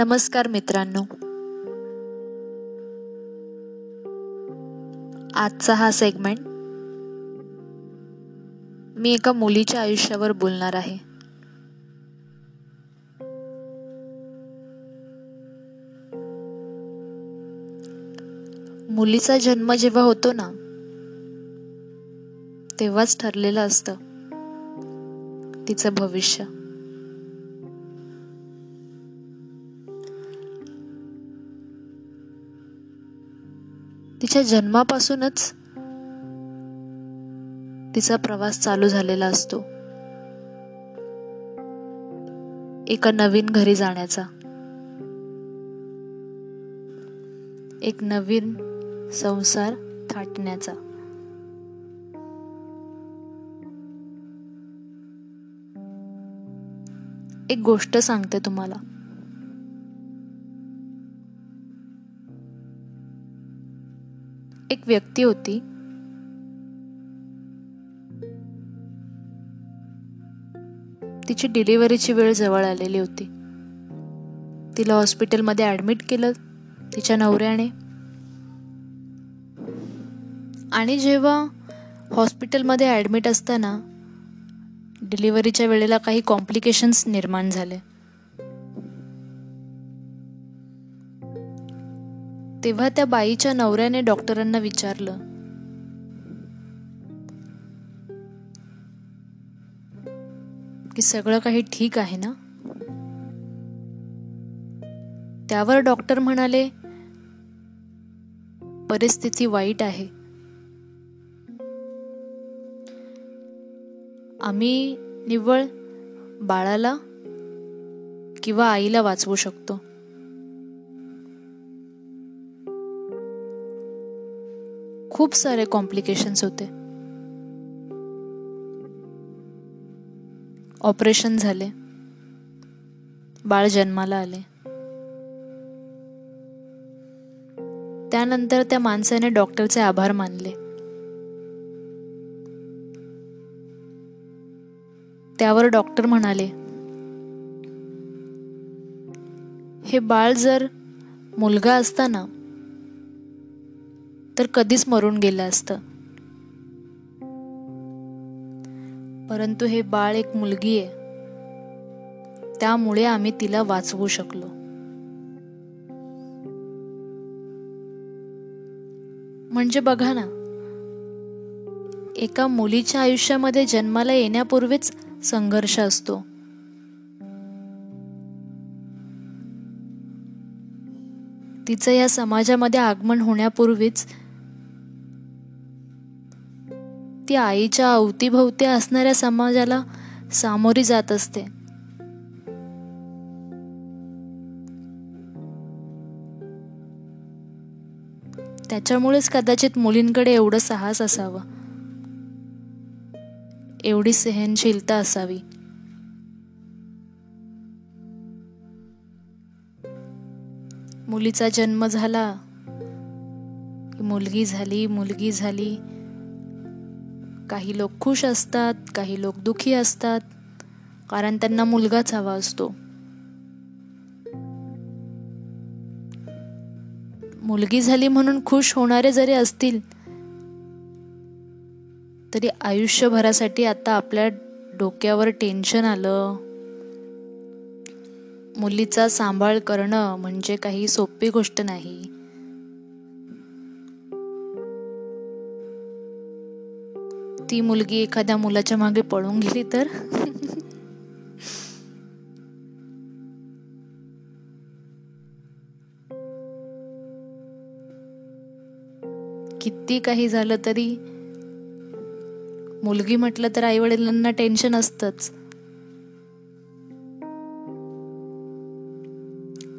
नमस्कार मित्रांनो. आजचा हा सेगमेंट मी एका मुलीच्या आयुष्यावर बोलणार आहे. मुलीचा जन्म जेव्हा होतो ना तेव्हाच ठरलेलं असतं तिचं भविष्य. तिच्या जन्मापासूनच तिचा प्रवास चालू झालेला असतो. एका नवीन घरी जाण्याचा. एक नवीन संसार थाटण्याचा. एक गोष्ट सांगते तुम्हाला. एक व्यक्ती होती. तिची डिलिव्हरीची वेळ जवळ आलेली होती. तिला हॉस्पिटलमध्ये ॲडमिट केलं तिच्या नवऱ्याने. आणि जेव्हा हॉस्पिटलमध्ये ॲडमिट असताना डिलिव्हरीच्या वेळेला काही कॉम्प्लिकेशन्स निर्माण झाले. तेव्हा त्या बाईच्या नवऱ्याने डॉक्टरांना विचारलं. की सगळं काही ठीक आहे ना? त्यावर डॉक्टर म्हणाले परिस्थिती वाईट आहे. आम्ही निव्वळ बाळाला किंवा आईला वाचवू शकतो. खूप सारे कॉम्प्लिकेशन्स होते. ऑपरेशन झाले. बाळ जन्माला आले. त्यानंतर त्या माणसाने डॉक्टरचे आभार मानले. त्यावर डॉक्टर म्हणाले हे बाळ जर मुलगा असताना तर कधीच मरून गेलं असतं. परंतु हे बाळ एक मुलगी आहे. त्यामुळे आम्ही तिला वाचवू शकलो. म्हणजे बघा ना एका मुलीच्या आयुष्यामध्ये जन्माला येण्यापूर्वीच संघर्ष असतो. तिचं या समाजामध्ये आगमन होण्यापूर्वीच ती आईच्या अवतीभवती असणाऱ्या समाजाला सामोरी जात असते. त्याच्यामुळेच कदाचित मुलींकडे एवढं साहस असावं. एवढी सहनशीलता असावी. मुलीचा जन्म झाला मुलगी झाली मुलगी झाली काही लोक खुश असतात काही लोक दुखी असतात. कारण त्यांना मुलगाच हवा असतो. मुलगी झाली म्हणून खुश होणारे जरी असतील तरी आयुष्यभरासाठी आता आपल्या डोक्यावर टेन्शन आलं. मुलीचा सांभाळ करणं म्हणजे काही सोपी गोष्ट नाही. ती मुलगी एखाद्या मुलाच्या मागे पळून गेली तर? किती काही झालं तरी मुलगी म्हटलं तर आई वडिलांना टेन्शन असतच.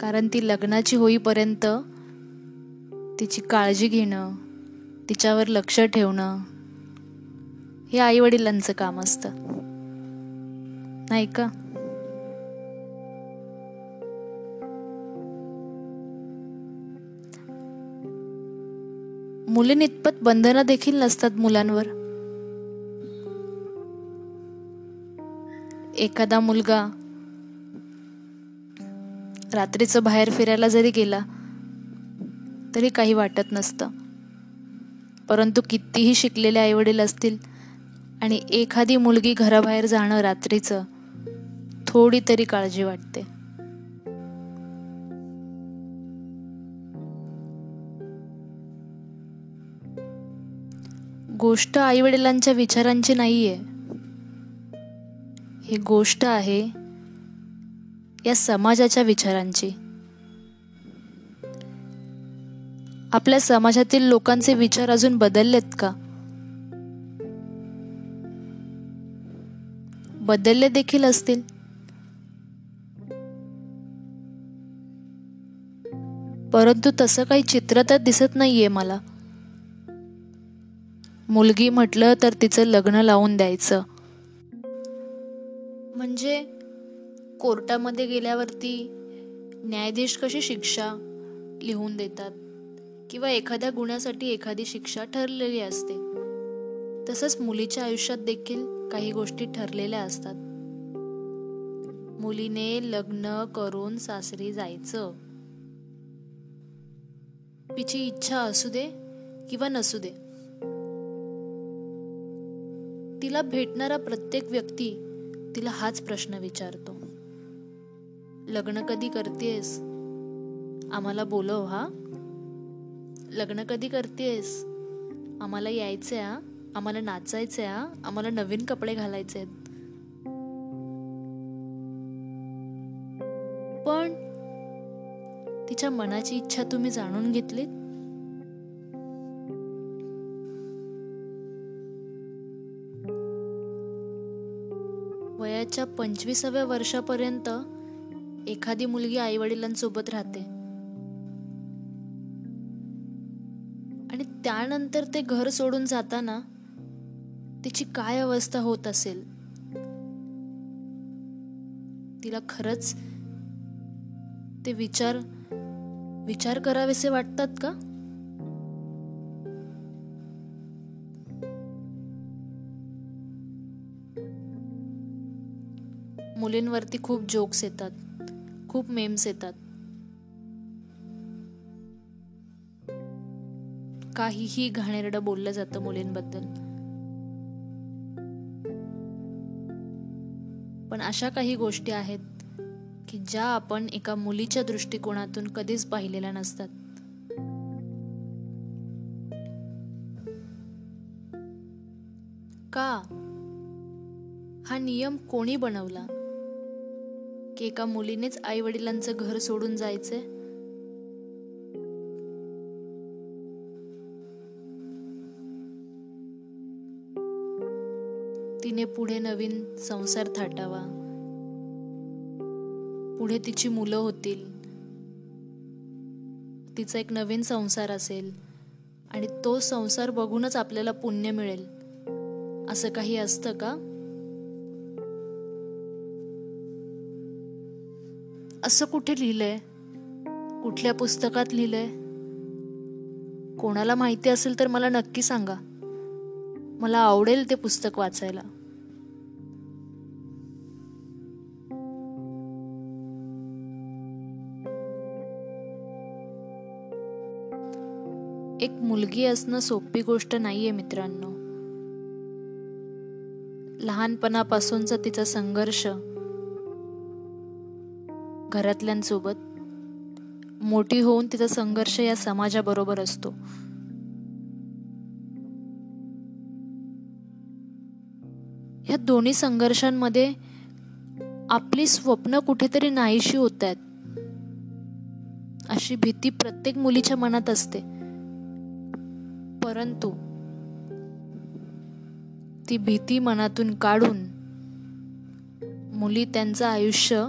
कारण ती लग्नाची होईपर्यंत तिची काळजी घेणं तिच्यावर लक्ष ठेवणं हे आई वडिलांचं काम असतं. नाही का? मुलीनितपत बंधनं देखील नसतात मुलांवर. एखादा मुलगा रात्रीचं बाहेर फिरायला जरी गेला तरी काही वाटत नसतं. परंतु कितीही शिकलेले आईवडील असतील आणि एखादी मुलगी घराबाहेर जाणं रात्रीचं थोडी तरी काळजी वाटते. गोष्ट आईवडिलांच्या विचारांची नाहीये. ही गोष्ट आहे या समाजाच्या विचारांची. आपल्या समाजातील लोकांचे विचार अजून बदललेत का? बदलले देखील असतील. परंतु तसं काही चित्र तर दिसत नाहीये मला. मुलगी म्हटलं तर तिचं लग्न लावून द्यायचं. म्हणजे कोर्टामध्ये गेल्यावरती न्यायाधीश कशी शिक्षा लिहून देतात? किंवा एखाद्या गुन्ह्यासाठी एखादी शिक्षा ठरलेली असते. तसंच मुलीच्या आयुष्यात देखील काही गोष्टी ठरलेल्या असतात. मुलीने लग्न करून सासरी जायचं. तिची इच्छा असू दे किंवा नसू दे. तिला भेटणारा प्रत्येक व्यक्ती तिला हाच प्रश्न विचारतो. लग्न कधी करतेस? आम्हाला बोलव हा? लग्न कधी करतेस? आम्हाला यायचंय हा? आम्हाला नाचायचंय हा. आम्हाला नवीन कपडे घालायचे आहेत पण तिच्या मनाची इच्छा तुम्ही जाणून घेतलीत? वयाच्या पंचवीसाव्या वर्षापर्यंत एखादी मुलगी आई वडिलांसोबत राहते. आणि त्यानंतर ते घर सोडून जाताना तिची काय अवस्था होत असेल? तिला खरंच ते विचार विचार करावेसे वाटतात का? मुलींवरती खूप जोक्स येतात खूप मेम्स येतात. काहीही घाणेरडं बोललं जातं मुलींबद्दल. पण अशा काही गोष्टी आहेत की ज्या आपण एका मुलीच्या दृष्टिकोनातून कधीच पाहिलेल्या नसतात. का? हा नियम कोणी बनवला? की एका मुलीनेच आई वडिलांचं घर सोडून जायचंय? तिने पुढे नवीन संसार थाटावा. पुढे तिची मुलं होतील. तिचा एक नवीन संसार असेल. आणि तो संसार बघूनच आपल्याला पुण्य मिळेल. असं काही असतं का? असं कुठे लिहिलंय? कुठल्या पुस्तकात लिहिलंय? कोणाला माहिती असेल तर मला नक्की सांगा. मला आवडेल ते पुस्तक वाचायला. मुलगी असणं सोपी गोष्ट नाहीये मित्रांनो. लहानपणापासूनचा तिचा संघर्ष घरातल्यांसोबत मोठी होऊन तिचा संघर्ष या समाजाबरोबर असतो. या दोन्ही संघर्षांमध्ये आपली स्वप्न कुठेतरी नाहीशी होत आहेत. अशी भीती प्रत्येक मुलीच्या मनात असते. परंतु ती भीती मनातून काढून मुली त्यांचं आयुष्य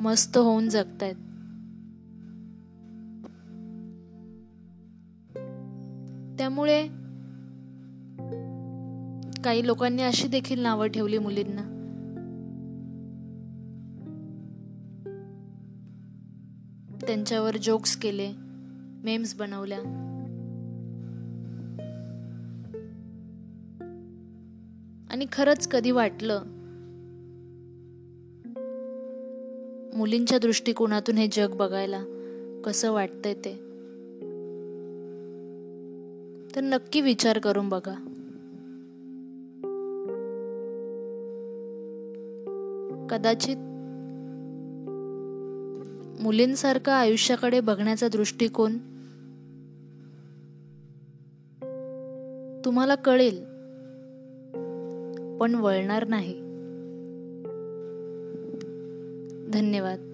मस्त होऊन जगतायत. त्यामुळे काही लोकांनी अशी देखील नावं ठेवली मुलींना. त्यांच्यावर जोक्स केले मेम्स बनवल्या. आणि खरंच कधी वाटलं? मुलींच्या दृष्टिकोनातून हे जग बघायला कसं वाटतंय ते? तर नक्की विचार करून बघा. कदाचित मुलींसारखं आयुष्याकडे बघण्याचा दृष्टिकोन तुम्हाला कळेल. पण वळणार नाही. धन्यवाद.